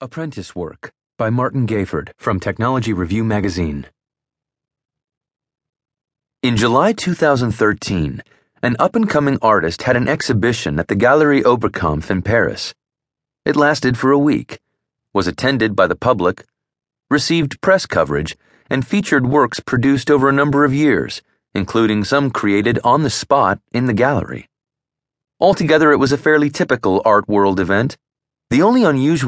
Apprentice Work by Martin Gayford from Technology Review Magazine. In July 2013, an up and coming artist had an exhibition at the Galerie Oberkampf in Paris. It lasted for a week, was attended by the public, received press coverage, and featured works produced over a number of years, including some created on the spot in the gallery. Altogether, it was a fairly typical art world event. The only unusual